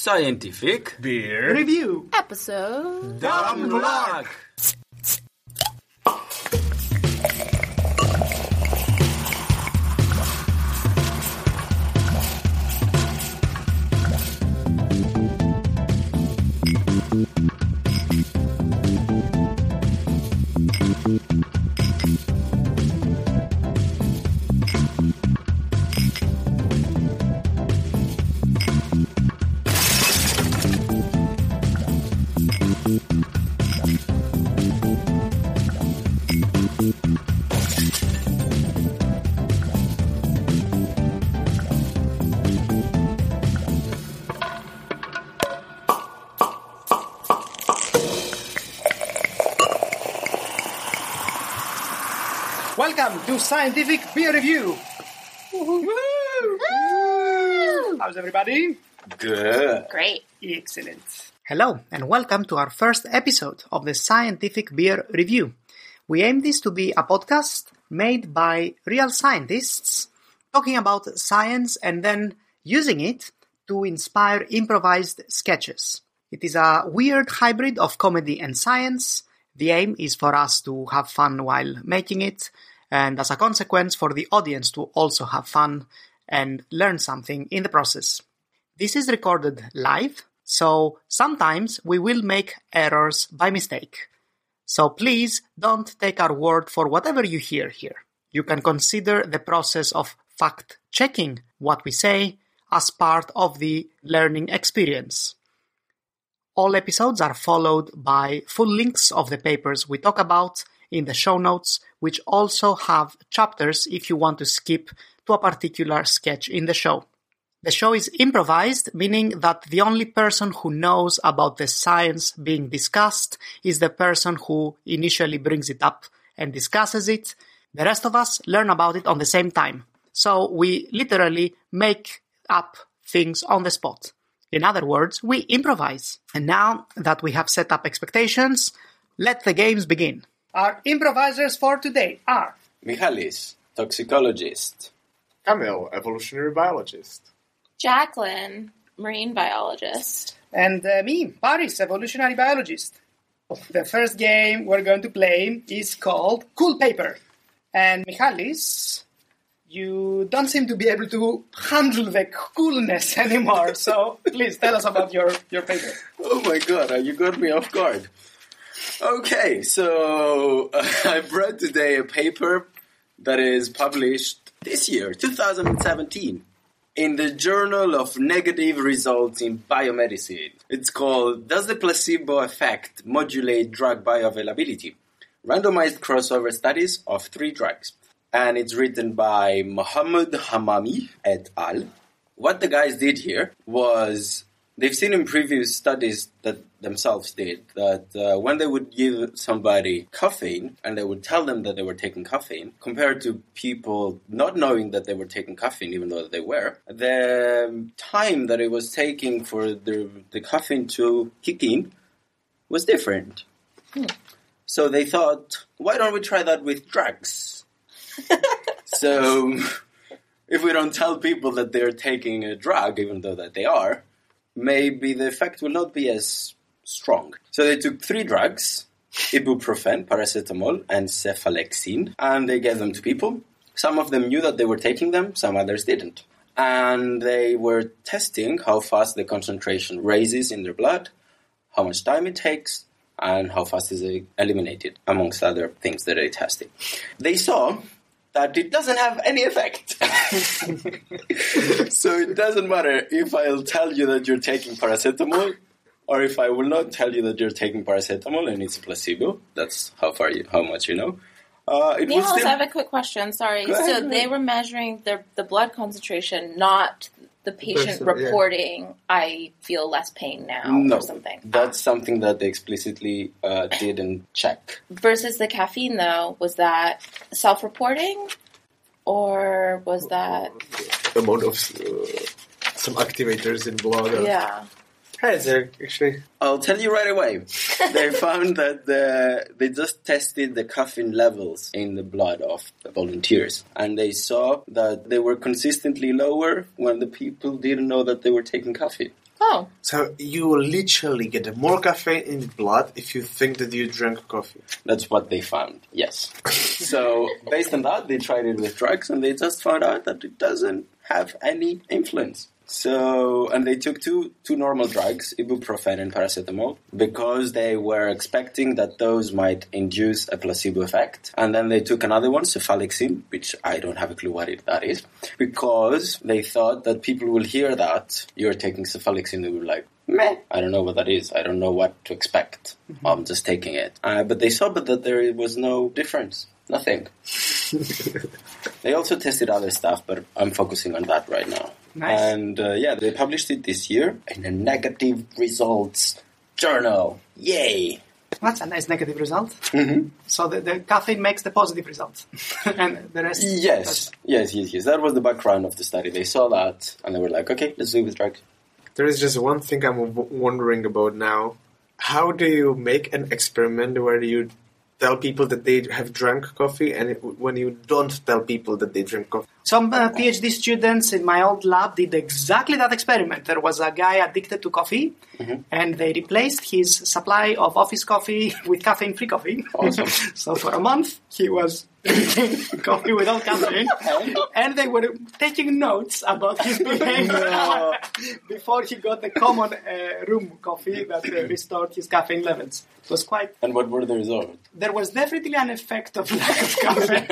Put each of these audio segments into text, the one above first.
Scientific Beer. Review. Episode. Dumb Luck. To Scientific Beer Review. Woo! How's everybody? Good. Great. Excellent. Hello, and welcome to our first episode of the Scientific Beer Review. We aim this to be a podcast made by real scientists talking about science and then using it to inspire improvised sketches. It is a weird hybrid of comedy and science. The aim is for us to have fun while making it, and as a consequence, for the audience to also have fun and learn something in the process. This is recorded live, so sometimes we will make errors by mistake. So please don't take our word for whatever you hear here. You can consider the process of fact checking what we say as part of the learning experience. All episodes are followed by full links of the papers we talk about in the show notes, which also have chapters if you want to skip to a particular sketch in the show. The show is improvised, meaning that the only person who knows about the science being discussed is the person who initially brings it up and discusses it. The rest of us learn about it on the same time. So we literally make up things on the spot. In other words, we improvise. And now that we have set up expectations, let the games begin. Our improvisers for today are Michalis, toxicologist. Kamil, evolutionary biologist. Jacqueline, marine biologist. and uh, me, Paris, evolutionary biologist. The first game we're going to play is called Cool Paper. And Michalis, you don't seem to be able to handle the coolness anymore, so please tell us about your, your paper. Oh my god, you got me off guard. Okay, so uh, I brought today a paper that is published this year, 2017, in the Journal of Negative Results in Biomedicine. It's called Does the Placebo Effect Modulate Drug Bioavailability? Randomized crossover studies of three drugs. And it's written by Mohammed Hammami et al. What the guys did here was they've seen in previous studies that themselves did that uh, when they would give somebody caffeine and they would tell them that they were taking caffeine compared to people not knowing that they were taking caffeine even though they were the time that it was taking for the, the caffeine to kick in was different. So they thought why don't we try that with drugs? So if we don't tell people that they're taking a drug even though that they are maybe the effect will not be as strong. So they took three drugs, ibuprofen, paracetamol, and cephalexin, and they gave them to people. Some of them knew that they were taking them, some others didn't. And they were testing how fast the concentration raises in their blood, how much time it takes, and how fast is it eliminated, amongst other things that they tested. They saw that it doesn't have any effect. so it doesn't matter if I'll tell you that you're taking paracetamol or if I will not tell you that you're taking paracetamol and it's a placebo. That's how far you, how much you know. Uh, it will Niels, still, I have a quick question. Sorry. Go so go they ahead. were measuring the the blood concentration, not the patient Person, yeah. reporting, I feel less pain now no, or something. that's something that they explicitly uh, didn't check. Versus the caffeine, though, was that self reporting? Or was that. Amount of uh, some activators in blood. or- Yeah. Hey, there actually. I'll tell you right away. they found that the, they just tested the caffeine levels in the blood of the volunteers, and they saw that they were consistently lower when the people didn't know that they were taking caffeine. Oh, So you literally get more caffeine in the blood if you think that you drank coffee. That's what they found, yes. so, based on that, they tried it with drugs and they just found out that it doesn't have any influence. So, and they took two, two normal drugs, ibuprofen and paracetamol, because they were expecting that those might induce a placebo effect. And then they took another one, cephalexin, which I don't have a clue what it, that is, because they thought that people will hear that you're taking cephalexin and will be like, meh, I don't know what that is. I don't know what to expect. I'm just taking it. Uh, but they saw but that there was no difference. Nothing. they also tested other stuff, but I'm focusing on that right now. Nice. And uh, yeah, they published it this year in a negative results journal. Yay! That's a nice negative result. So the, the caffeine makes the positive result, and the rest. Yes, yes, yes, yes. That was the background of the study. They saw that and they were like, okay, let's do it with drugs. There is just one thing I'm w- wondering about now. How do you make an experiment where you tell people that they have drank coffee and it, when you don't tell people that they drink coffee? Some uh, PhD students in my old lab did exactly that experiment. There was a guy addicted to coffee, and they replaced his supply of office coffee with caffeine-free coffee. Awesome. so for a month, he was drinking coffee without caffeine, and they were taking notes about his behavior before he got the common uh, room coffee that uh, restored his caffeine levels. It was quite. And what were the results? There was definitely an effect of lack of caffeine.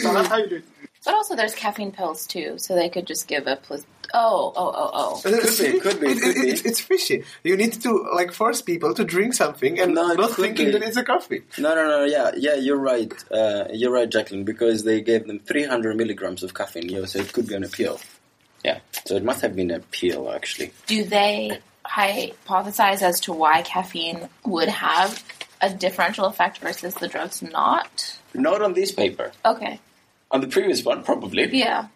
so that's how you do but also there's caffeine pills too, so they could just give a pla- oh oh oh oh. Could be, could be, It- could it- be. It's, it's fishy. You need to like force people to drink something and No, not thinking be. that it's a coffee. No, no, no. Yeah, yeah. You're right. Uh, you're right, Jacqueline. Because they gave them 300 milligrams of caffeine. Yeah, so it could be an appeal. Yeah. So it must have been a pill, actually. Do they hypothesize as to why caffeine would have a differential effect versus the drugs not? Not on this paper. Okay, On the previous one, probably. yeah.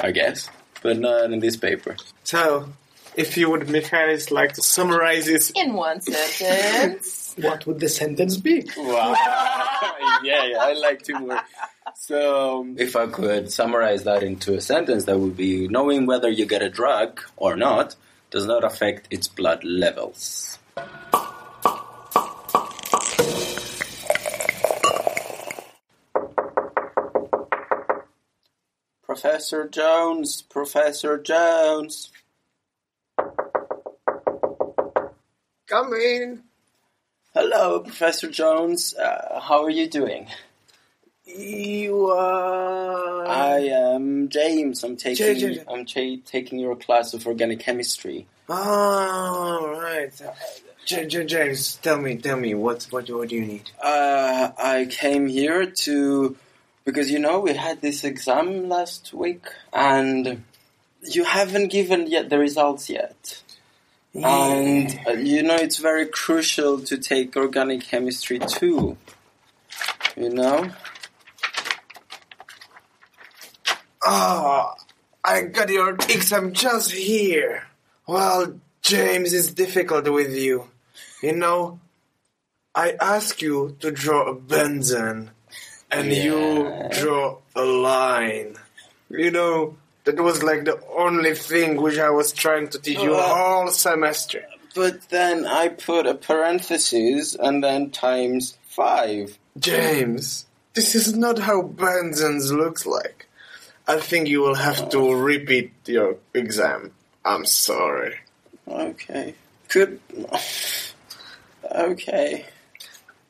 I guess, but not in this paper. So, if you would, Michalis, like to summarize this, In one sentence. What would the sentence be? Wow. yeah, yeah. I like teamwork. So, if I could summarize that into a sentence, that would be: knowing whether you get a drug or not does not affect its blood levels. Professor Jones, Professor Jones. come in. Hello, Professor Jones. Uh, how are you doing? You are. I am James. I'm taking James, James. I'm ta- taking your class of organic chemistry. Oh, right. J- J- James, tell me, tell me, what, what, what do you need? Uh, I came here to because you know we had this exam last week and you haven't given yet the results yet. And uh, you know it's very crucial to take organic chemistry too. You know? Oh, I got your exam just here. Well, James, it's difficult with you. You know, I ask you to draw a benzene, and Yeah. you draw a line. You know, that was like the only thing which I was trying to teach you Uh, all semester. But then I put a parenthesis and then times five. James, this is not how benzenes looks like. I think you will have to repeat your exam. I'm sorry. Okay. Could. Okay.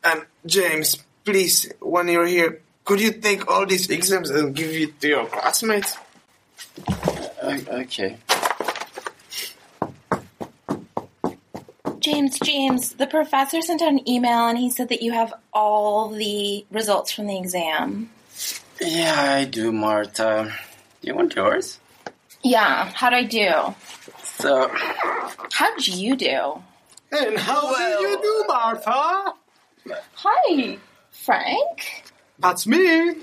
And James, please, when you're here, could you take all these exams and give it to your classmates? O- Okay. James, James, the professor sent out an email and he said that you have all the results from the exam. Yeah, I do, Marta. You want yours? Yeah, how'd I do? So, How'd you do? And how do you do, Martha? Hi, Frank. That's me.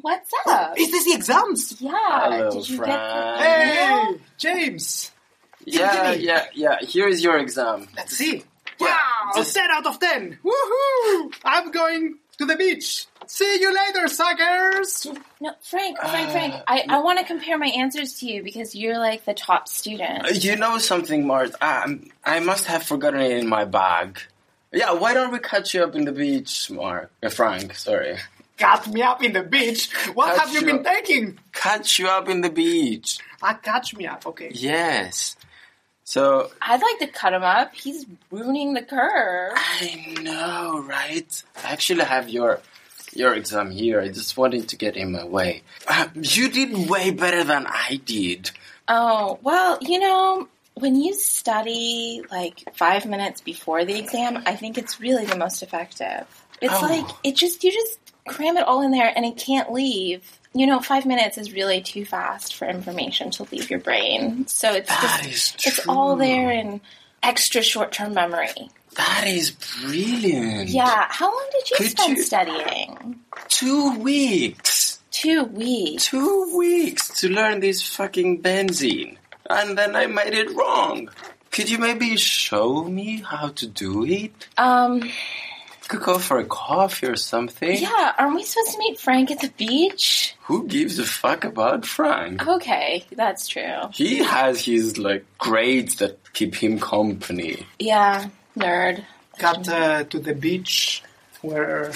What's up? Is this the exams? Yeah, hello, did you Frank. get Hey, James. Yeah, Gimme. yeah, yeah. Here is your exam. Let's see. Yeah, wow, just- 10 out of 10. Woohoo! I'm going to the beach. See you later, suckers. No, Frank, Frank, Uh, Frank. I, I want to compare my answers to you because you're like the top student. You know something, Mart? Um, I must have forgotten it in my bag. Yeah, why don't we catch you up in the beach, Mark? Uh, Frank, sorry. Catch me up in the beach. What Catch have you you been taking? Catch you up in the beach. Ah, catch me up. Okay. Yes. So, I'd like to cut him up. He's ruining the curve. I know, right? I actually have your your exam here. I just wanted to get in my way. Uh, you did way better than I did. Oh, well, you know, when you study like five minutes before the exam, I think it's really the most effective. It's Oh. like, it just, you just cram it all in there and it can't leave. You know, five minutes is really too fast for information to leave your brain. So it's That just, it's all there in extra short term memory. That is brilliant. Yeah. How long did you Could spend you- studying? Two weeks. Two weeks. Two weeks to learn this fucking benzene. And then I made it wrong. Could you maybe show me how to do it? Um, Could go for a coffee or something. yeah, aren't we supposed to meet Frank at the beach? Who gives a fuck about Frank? Okay, that's true. He has his like grades that keep him company. Yeah, nerd. Cut uh, to the beach where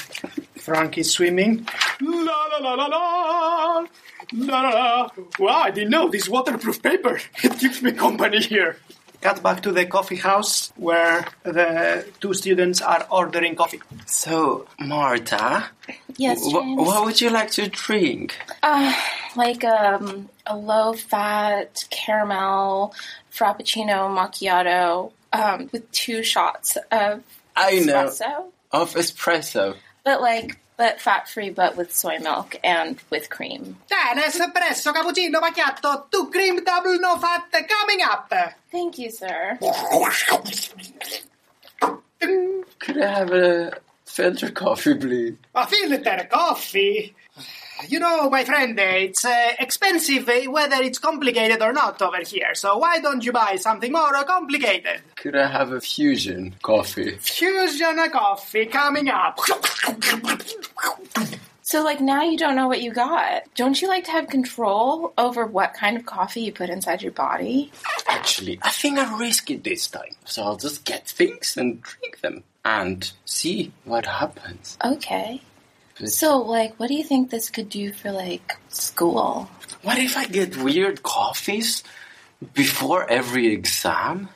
Frank is swimming. La la la la la. La no, no. Wow, I didn't know this waterproof paper. It keeps me company here. Cut back to the coffee house where the two students are ordering coffee. So, Marta, Yes, wh- James. what would you like to drink? Uh, like um, a low fat caramel frappuccino macchiato um, with two shots of I know espresso, of espresso. but like but fat free, but with soy milk and with cream. Then espresso, cappuccino, macchiato, two cream, double, no fat, coming up. Thank you, sir. Could I have a filter coffee, please? A filter coffee. You know, my friend, it's uh, expensive uh, whether it's complicated or not over here. So why don't you buy something more complicated? Could I have a fusion coffee? Fusion coffee coming up. So like now you don't know what you got. Don't you like to have control over what kind of coffee you put inside your body? Actually, I think I'll risk it this time. So I'll just get things and drink them and see what happens. Okay. So like what do you think this could do for like school? What if I get weird coffees before every exam?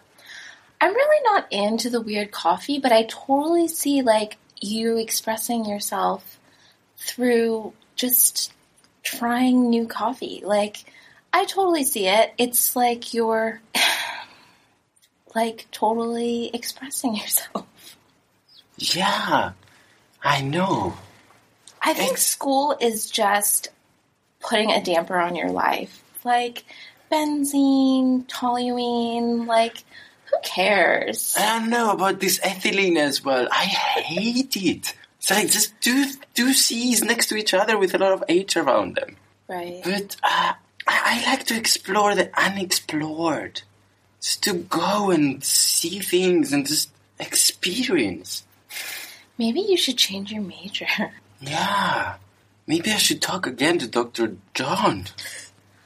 I'm really not into the weird coffee, but I totally see like you expressing yourself through just trying new coffee. Like I totally see it. It's like you're like totally expressing yourself. Yeah, I know. I think school is just putting a damper on your life. Like benzene, toluene, like who cares? I don't know about this ethylene as well. I hate it. It's like just two two C's next to each other with a lot of H around them. Right. But uh, I, I like to explore the unexplored. Just to go and see things and just experience. Maybe you should change your major. Yeah. Maybe I should talk again to Dr. John.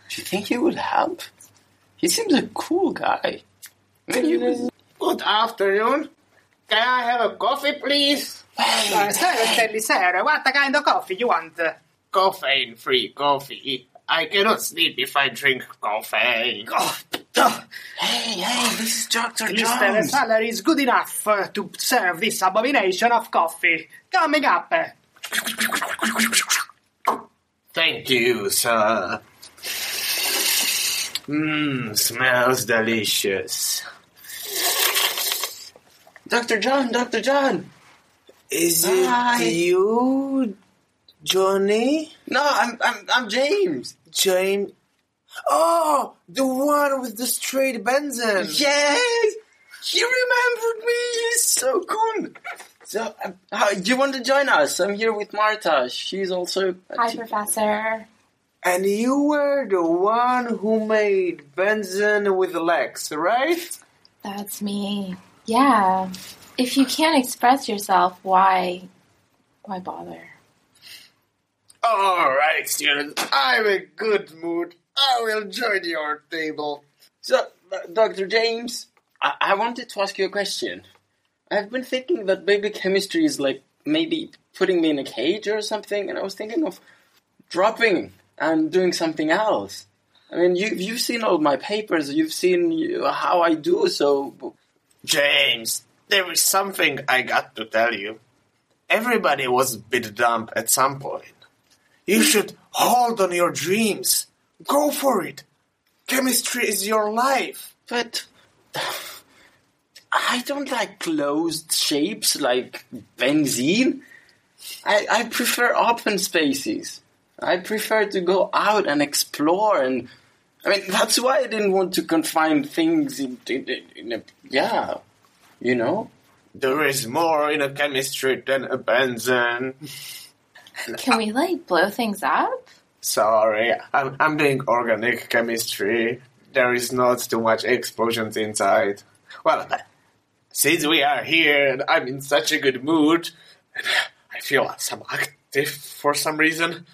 Do you think he would help? He seems a cool guy. Maybe Good afternoon. Can I have a coffee, please? Sir, tell me, sir, what kind of coffee you want? Caffeine-free coffee. I cannot sleep if I drink caffeine. Oh, Hey, hey, this is Dr. at least uh, the salary is good enough uh, to serve this abomination of coffee. Coming up. Thank you, sir. Mmm, smells delicious. Dr. John, Dr. John. Is Hi. it you, Johnny? No, I'm I'm I'm James. James? Oh, the one with the straight benzene. Yes, you remembered me. You're so cool. So, uh, do you want to join us? I'm here with Marta. She's also. a Hi, te- Professor. And you were the one who made benzene with legs, right? That's me. Yeah. If you can't express yourself, why Why bother? All right, students. I'm in good mood. I will join your table. So, uh, Dr. James, I-, I wanted to ask you a question. I've been thinking that maybe chemistry is like maybe putting me in a cage or something, and I was thinking of dropping and doing something else. I mean, you, you've seen all my papers, you've seen how I do, so James, there is something I got to tell you. Everybody was a bit dumb at some point. You should hold on your dreams. Go for it. Chemistry is your life. But I don't like closed shapes like benzene. I, I prefer open spaces. I prefer to go out and explore and I mean that's why I didn't want to confine things in, in, in a yeah, you know. There is more in a chemistry than a benzene. Can we like blow things up? Sorry, I'm, I'm doing organic chemistry. There is not too much explosions inside. Well, since we are here and I'm in such a good mood, and I feel some active for some reason,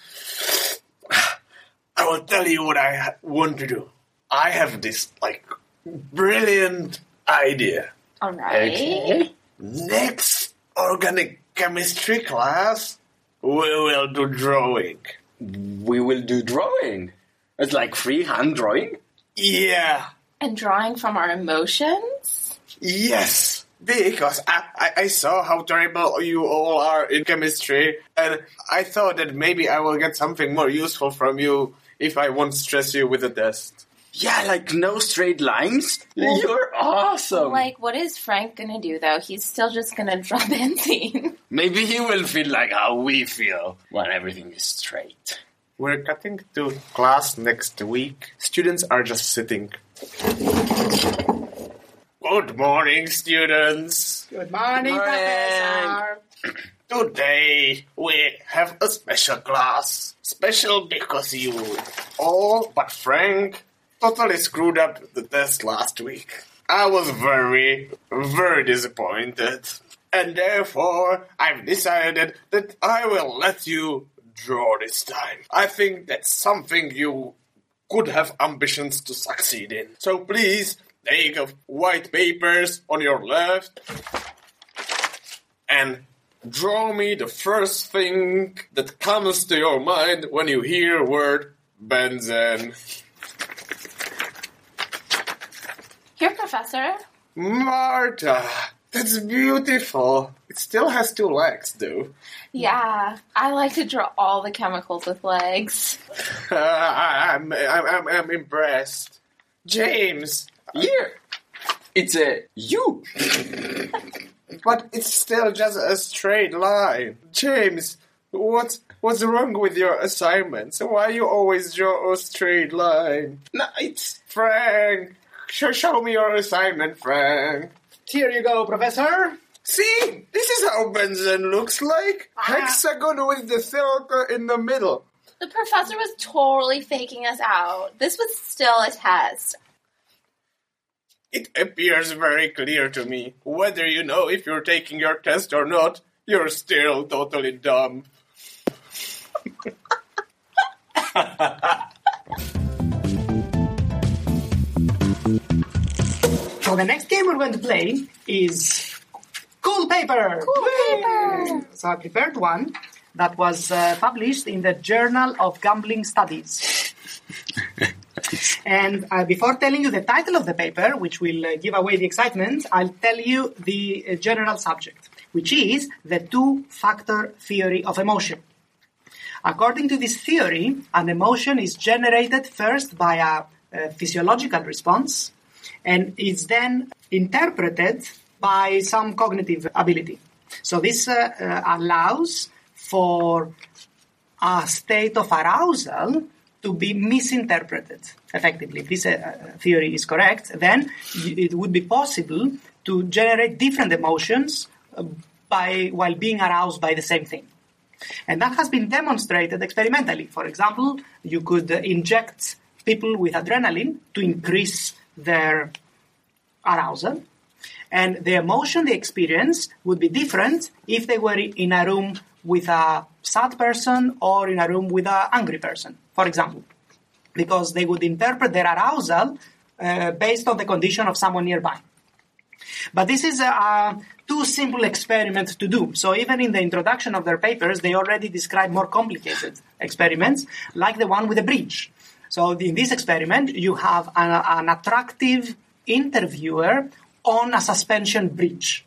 I will tell you what I want to do. I have this, like, brilliant idea. All right. Okay. Next organic chemistry class, we will do drawing. We will do drawing. It's like freehand drawing. Yeah. And drawing from our emotions? Yes, because I, I, I saw how terrible you all are in chemistry, and I thought that maybe I will get something more useful from you if I won't stress you with a test. Yeah, like no straight lines. Mm. You're awesome. Like, what is Frank gonna do though? He's still just gonna drop benzene. Maybe he will feel like how we feel when everything is straight. We're cutting to class next week. Students are just sitting. Good morning, students. Good morning, Morning. Professor. Today we have a special class. Special because you all but Frank totally screwed up the test last week. I was very, very disappointed. And therefore, I've decided that I will let you draw this time. I think that's something you could have ambitions to succeed in. So please, take of white papers on your left and draw me the first thing that comes to your mind when you hear word benzene. Here, Professor. Marta, that's beautiful. It still has two legs, though. Yeah, I like to draw all the chemicals with legs. I'm, I'm, I'm, I'm impressed. James, Here, it's a you. but it's still just a straight line. James, what's what's wrong with your assignments? Why you always draw a straight line? No, it's Frank, show, show me your assignment, Frank. Here you go, Professor. See, this is how benzene looks like. Ah. Hexagon with the circle in the middle. The professor was totally faking us out. This was still a test. It appears very clear to me. Whether you know if you're taking your test or not, you're still totally dumb. So the next game we're going to play is Cool Paper. Cool paper. So I prepared one that was uh, published in the Journal of Gambling Studies. and uh, before telling you the title of the paper, which will uh, give away the excitement, I'll tell you the uh, general subject, which is the two-factor theory of emotion. According to this theory, an emotion is generated first by a, uh physiological response and is then interpreted by some cognitive ability. So this uh, uh, allows for a state of arousal to be misinterpreted effectively. If this uh, theory is correct, then it would be possible to generate different emotions uh, by while being aroused by the same thing. And that has been demonstrated experimentally. For example, you could uh, inject people with adrenaline to increase their arousal. And the emotion they experience would be different if they were in a room with a sad person or in a room with an angry person, for example, because they would interpret their arousal uh, based on the condition of someone nearby. But this is a, too simple experiment to do. So even in the introduction of their papers, they already describe more complicated experiments, like the one with the bridge. So in this experiment, you have an, an attractive interviewer on a suspension bridge.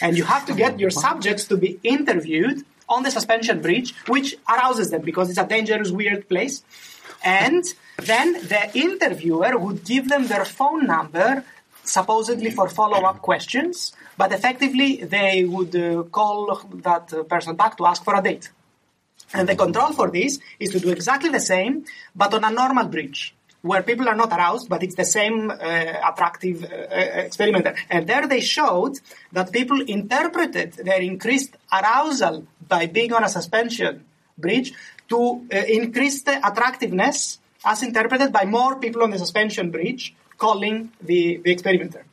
And you have to get your subjects to be interviewed on the suspension bridge, which arouses them because it's a dangerous, weird place. And then the interviewer would give them their phone number, supposedly for follow up questions, but effectively they would uh, call that uh, person back to ask for a date. And the control for this is to do exactly the same, but on a normal bridge where people are not aroused, but it's the same uh, attractive uh, experiment. And there they showed that people interpreted their increased arousal by being on a suspension bridge to uh, increase the attractiveness as interpreted by more people on the suspension bridge calling the, the experimenter.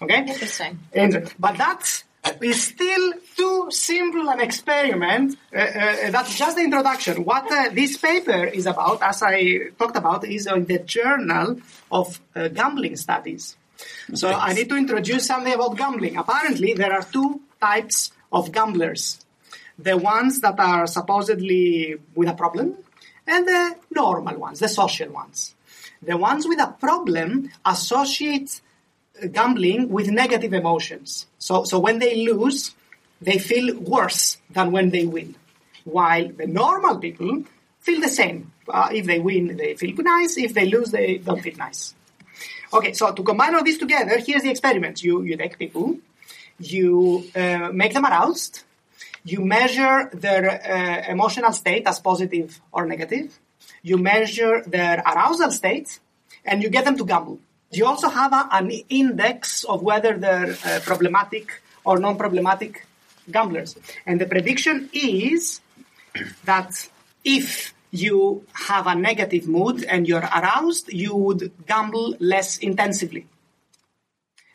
Okay? Interesting. And, but that is still too simple an experiment. Uh, uh, that's just the introduction. What uh, this paper is about, as I talked about, is in the Journal of uh, Gambling Studies. So I need to introduce something about gambling. Apparently, there are two types of gamblers. The ones that are supposedly with a problem, and the normal ones, the social ones. The ones with a problem associate gambling with negative emotions. So, so when they lose, they feel worse than when they win. While the normal people feel the same. Uh, if they win, they feel nice. If they lose, they don't feel nice. Okay, so to combine all this together, here's the experiment. You, you take people, you uh, make them aroused, you measure their uh, emotional state as positive or negative, you measure their arousal state, and you get them to gamble. You also have a, an index of whether they're uh, problematic or non-problematic gamblers. And the prediction is that if you have a negative mood and you're aroused, you would gamble less intensively.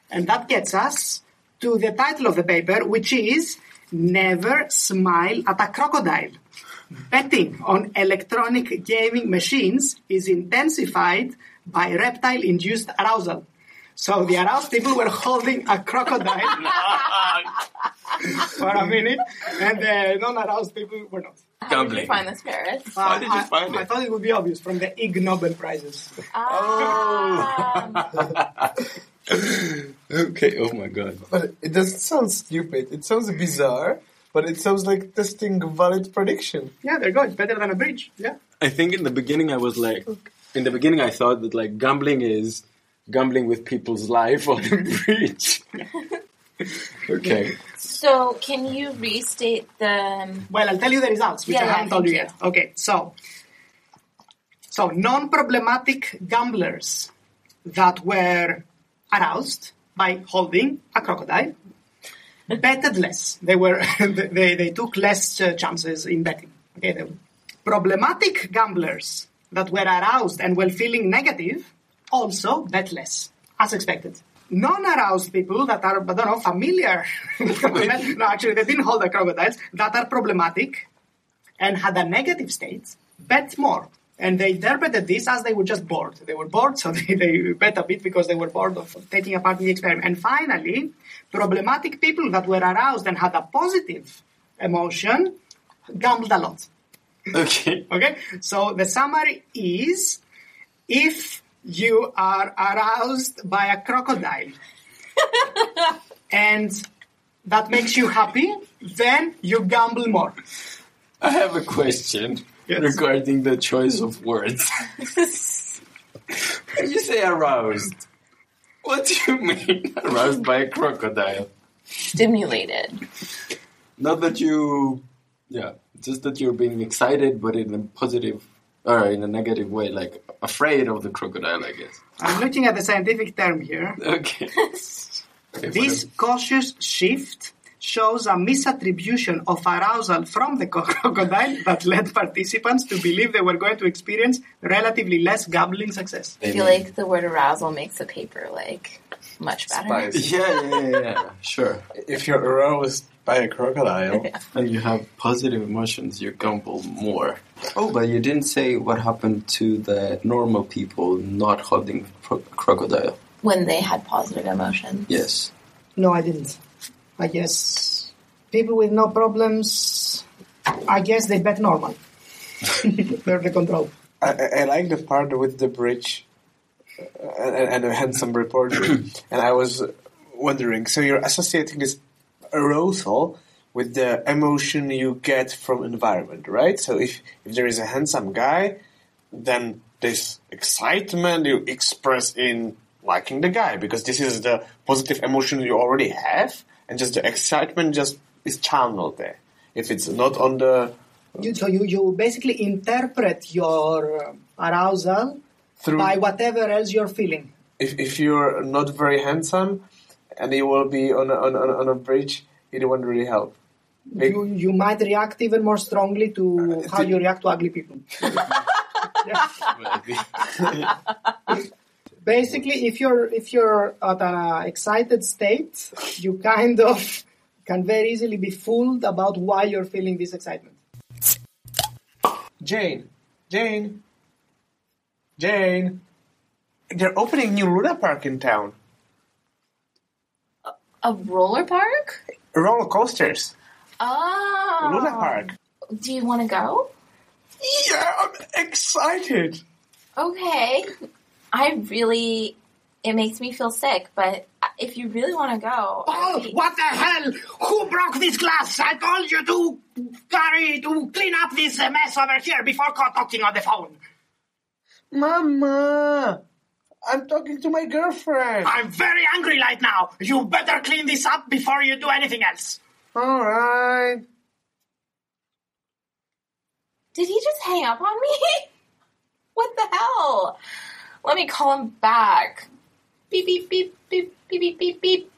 And that gets us to the title of the paper, which is Never Smile at a Crocodile. Betting on electronic gaming machines is intensified by reptile induced arousal. So the aroused people were holding a crocodile for a minute, and the non aroused people were not. How did you find this, Paris? How did you I, find I it? thought it would be obvious from the Ig Nobel prizes. Ah. Okay, oh my god. But it doesn't sound stupid. It sounds bizarre, but it sounds like testing valid prediction. Yeah, there you go. It's better than a bridge. Yeah. I think in the beginning I was like, in the beginning I thought that like gambling is gambling with people's life on the bridge. okay. so, can you restate the? Um, well, I'll tell you the results, which Yeah, I haven't told you thank yet. Okay, so so non-problematic gamblers that were aroused by holding a crocodile betted less. They were they, they took less uh, chances in betting. Okay, the problematic gamblers that were aroused and were feeling negative also bet less, as expected. Non-aroused people that are, I don't know, familiar. no, actually, they didn't hold the crocodiles. That are problematic and had a negative state, bet more. And they interpreted this as they were just bored. They were bored, so they, they bet a bit because they were bored of taking a part in the experiment. And finally, problematic people that were aroused and had a positive emotion gambled a lot. Okay. Okay? So the summary is if you are aroused by a crocodile and that makes you happy, then you gamble more. I have a question Yes. regarding the choice of words. when you say aroused, what do you mean aroused by a crocodile? Stimulated. Not that you, yeah, just that you're being excited, but in a positive or in a negative way, like afraid of the crocodile, I guess. I'm looking at the scientific term here. Okay. Okay, This whatever. cautious shift shows a misattribution of arousal from the crocodile that led participants to believe they were going to experience relatively less gambling success. I feel like the word arousal makes the paper like much better. Spice. Yeah, yeah, yeah, yeah. Sure. If you're aroused by a crocodile, And you have positive emotions, you gamble more. Oh, but you didn't say what happened to the normal people not holding cro- crocodile. When they had positive emotions. Yes. No, I didn't. I guess people with no problems, I guess they bet normal. They're the control. I, I I like the part with the bridge uh, and, and a handsome reporter. and I was wondering, so you're associating this arousal with the emotion you get from environment, right? So if, if there is a handsome guy, then this excitement you express in liking the guy because this is the positive emotion you already have and just the excitement just is channeled there. If it's not on the You, so you, you basically interpret your uh, arousal through by whatever else you're feeling. if, if you're not very handsome and you will be on a, on, a, on a bridge, it won't really help. Big- You, you might react even more strongly to how you react to ugly people. Yeah. Basically, if you're if you're at an excited state, you kind of can very easily be fooled about why you're feeling this excitement. Jane, Jane, Jane. They're opening new Luna Park in town. A roller park? Roller coasters. Oh. Luna Park. Do you want to go? Yeah, I'm excited. Okay. I really. It makes me feel sick, but if you really want to go. Oh, be- what the hell? Who broke this glass? I told you to carry to clean up this mess over here before co- talking on the phone. Mama, I'm talking to my girlfriend. I'm very angry right now. You better clean this up before you do anything else. All right. Did he just hang up on me? what the hell? Let me call him back. Beep, beep, beep, beep, beep, beep, beep, beep.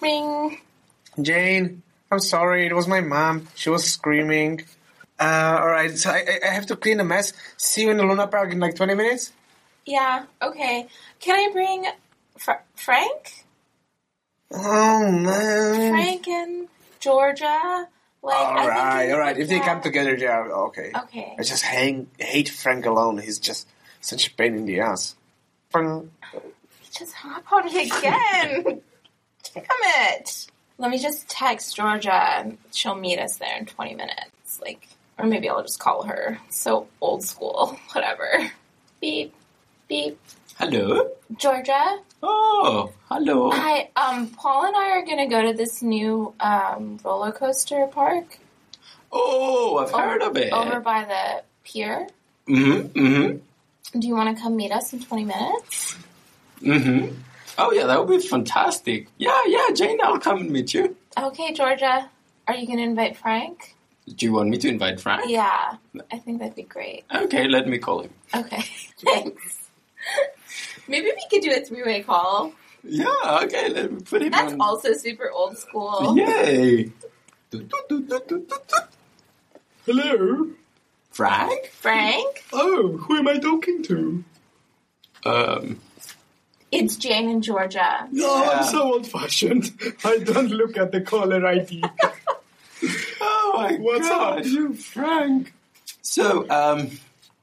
Ring. Jane, I'm sorry. It was my mom. She was screaming. Uh, all right. So I, I- have to clean the mess. See you in the Luna Park in like 20 minutes. Yeah, okay. Can I bring Fr- Frank? Oh man. Frank and Georgia? Like, All right, all right. If they come together, yeah, okay. Okay. I just hang, hate Frank alone. He's just such a pain in the ass. Fun. Just hop on me again. Damn it. Let me just text Georgia. She'll meet us there in 20 minutes. Like, or maybe I'll just call her. So old school. Whatever. Beep. Beep. Hello. Georgia? Oh, hello. Hi. Um, Paul and I are gonna go to this new um, roller coaster park Oh, I've heard of it. over by the pier. Mm-hmm. Mm-hmm. Do you want to come meet us in 20 minutes? Mm-hmm. Oh yeah, that would be fantastic. Yeah, yeah, Jane, I'll come and meet you. Okay, Georgia. Are you gonna invite Frank? Do you want me to invite Frank? Yeah, I think that'd be great. Okay, let me call him. Okay, thanks. Maybe we could do a three-way call. Yeah, okay, let me put him on. That's on. also super old school. Yay! Hello? Frank? Frank, Oh, who am I talking to? Um, it's Jane and Georgia. Oh, Yeah. I'm so old fashioned. I don't look at the caller ID. oh my What's god, up? you Frank. So, um,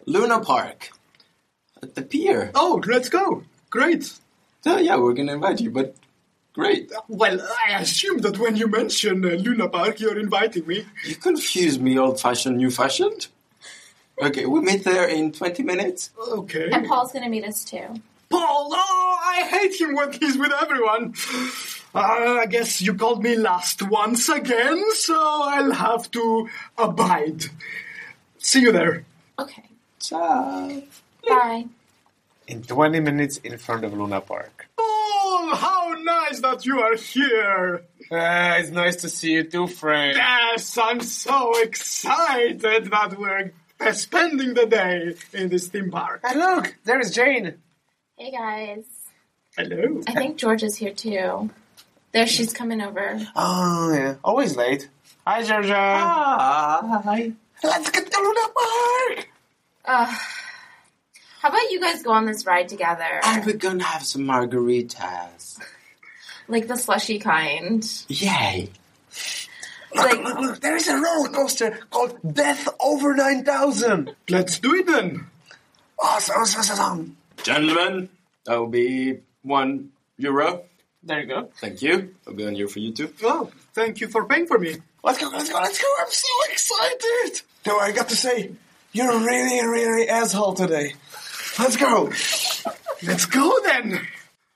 Luna Park. At the pier. oh, let's go. Great. So yeah, we're gonna invite you, but great. Well, I assume that when you mention uh, Luna Park, you're inviting me. You confuse me old fashioned, new fashioned. Okay, we meet there in 20 minutes. Okay. And Paul's gonna meet us too. Paul, oh, I hate him when he's with everyone. Uh, I guess you called me last once again, so I'll have to abide. See you there. Okay, Ciao. bye. In 20 minutes in front of Luna Park. Paul, how nice that you are here. Uh, it's nice to see you too, Frank. Yes, I'm so excited that we're spending the day in this theme park. And look, there's Jane. Hey guys. Hello. I think George is here too. There, she's coming over. Oh, yeah. Always late. Hi, Georgia. Hi. Let's get to Luna Park. Uh, how about you guys go on this ride together? And we're gonna have some margaritas. Like the slushy kind. Yay. Look, Like- look, look, there is a roller coaster called Death Over 9000. Let's do it then. Awesome, awesome, awesome. Gentlemen, that will be one euro. There you go. Thank you. I'll be one euro for you too. Oh, thank you for paying for me. Let's go, let's go, let's go. I'm so excited. No, I got to say, you're really, really asshole today. Let's go. Let's go then.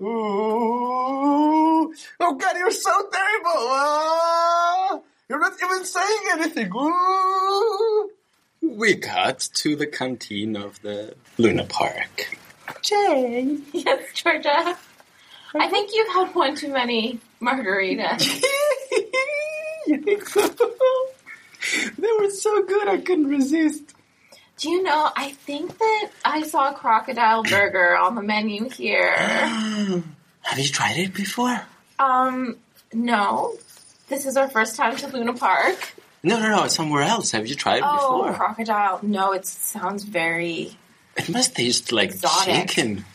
Ooh. Oh God, you're so terrible. Ah. You're not even saying anything. Ooh. We got to the canteen of the Luna Park. Jay. Yes, Georgia. I think you've had one too many margaritas. you think so? they were so good I couldn't resist. Do you know, I think that I saw a crocodile burger on the menu here. Have you tried it before? Um, no. This is our first time to Luna Park. No, no, no. It's Somewhere else. Have you tried it Oh, before? crocodile. No, it sounds very. It must taste like Exotic. chicken.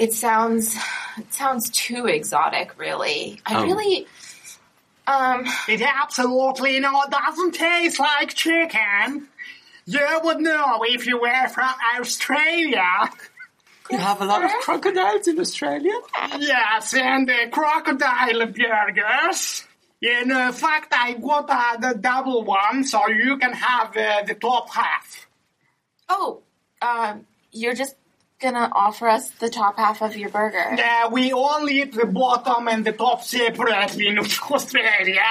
It sounds. It sounds too exotic, really. I Oh. really. Um, It absolutely no, it doesn't taste like chicken. You would know if you were from Australia. You have a lot of crocodiles in Australia? Yes, and the crocodile burgers. In uh, fact, I got uh, the double one, so you can have uh, the top half. oh, um, you're just gonna offer us the top half of your burger. Uh, we only eat the bottom and the top separately in Australia.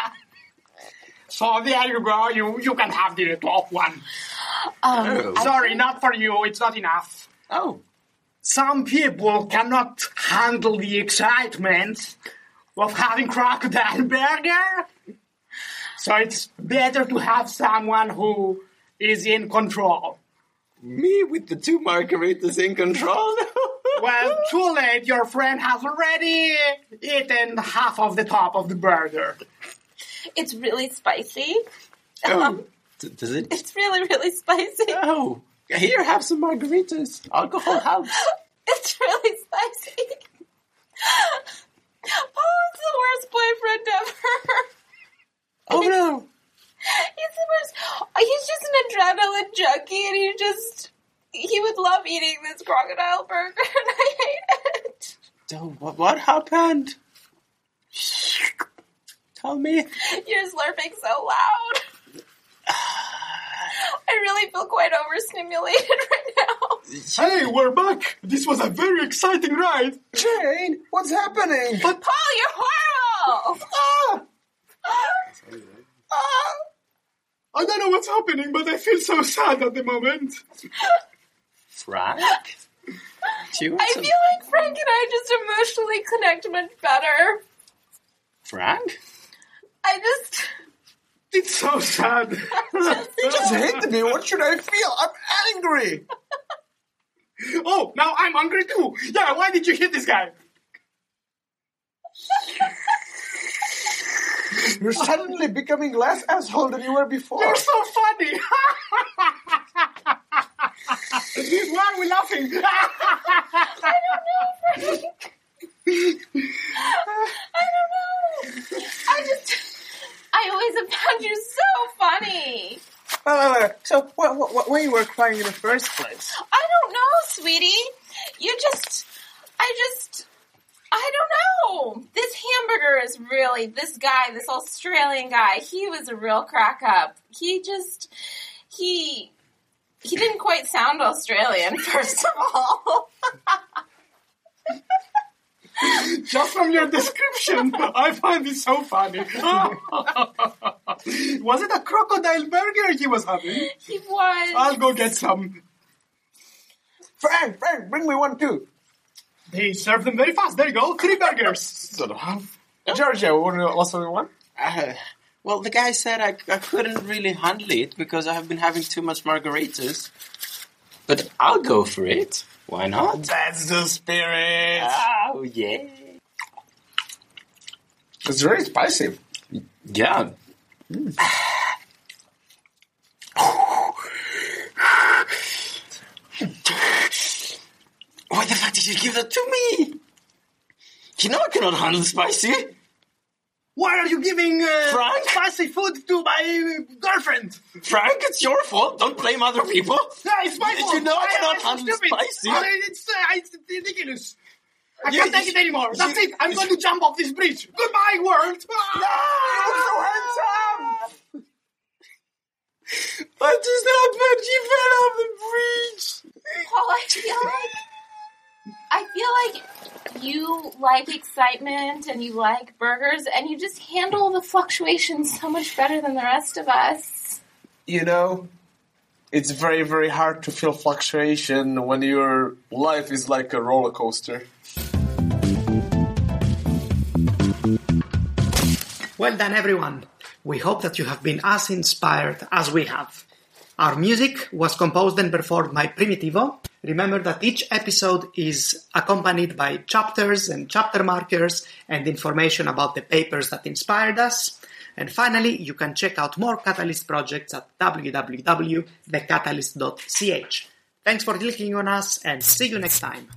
So there you go, you, you can have the top one. Um, Oh. Sorry, think- not for you, it's not enough. Oh. Some people cannot handle the excitement of having crocodile burger. So it's better to have someone who is in control. Me with the two margaritas in control? Well, too late. Your friend has already eaten half of the top of the burger. It's really spicy. oh. Um, d- Does it? It's really, really spicy. Oh. Here, have some margaritas. Alcohol helps. It's really spicy. Oh, it's the worst boyfriend ever. Oh no. He's the worst. He's just an adrenaline junkie, and he just he would love eating this crocodile burger, and I hate it. So, what, what happened? Tell me. You're slurping so loud. I really feel quite overstimulated right now. Hey, we're back. This was a very exciting ride. Jane, what's happening? But Paul, you're horrible. ah, ah, I don't know what's happening, but I feel so sad at the moment. Frank? Do you want I some- feel like Frank and I just emotionally connect much better. Frank? I just. It's so sad. You just hit me. What should I feel? I'm angry. oh, now I'm hungry too. Yeah, why did you hit this guy? You're suddenly becoming less asshole than you were before. You're so funny. Why are we laughing? I don't know, Frank. I don't know. I just. I always have found you so funny. Wait, wait, wait. So, wh- wh- why you were crying in the first place? I don't know, sweetie. You just. I just. I don't know. This hamburger is really. This guy, this Australian guy, he was a real crack up. He just. He. He didn't quite sound Australian, first of all. Just from your description, I find it so funny. was it a crocodile burger he was having? he was. I'll go get some. Frank, Frank, bring me one too. They serve them very fast. There you go, three burgers. Georgia, would you also want one? Uh, well, the guy said I, I couldn't really handle it because I have been having too much margaritas. But I'll go for it. Why not? That's the spirit. Oh, yeah. It's very spicy. Yeah. Why the fuck did you give that to me? You know I cannot handle spicy. Why are you giving uh, Frank? spicy food to my uh, girlfriend? Frank, it's your fault. Don't blame other people. No, it's my Did fault. you know I cannot am handle stupid. spicy? Oh, it's, uh, it's ridiculous. I You- can't take it anymore. you- That's it. I'm going to jump off this bridge. Goodbye, world. What just happened? You fell off the bridge. Paul, I feel like I feel like you like excitement and you like burgers and you just handle the fluctuations so much better than the rest of us. You know, it's very, very hard to feel fluctuation when your life is like a roller coaster. Well done, everyone. We hope that you have been as inspired as we have. Our music was composed and performed by Primitivo. Remember that each episode is accompanied by chapters and chapter markers and information about the papers that inspired us. And finally, you can check out more Catalyst projects at www.thecatalyst.ch. Thanks for clicking on us and see you next time.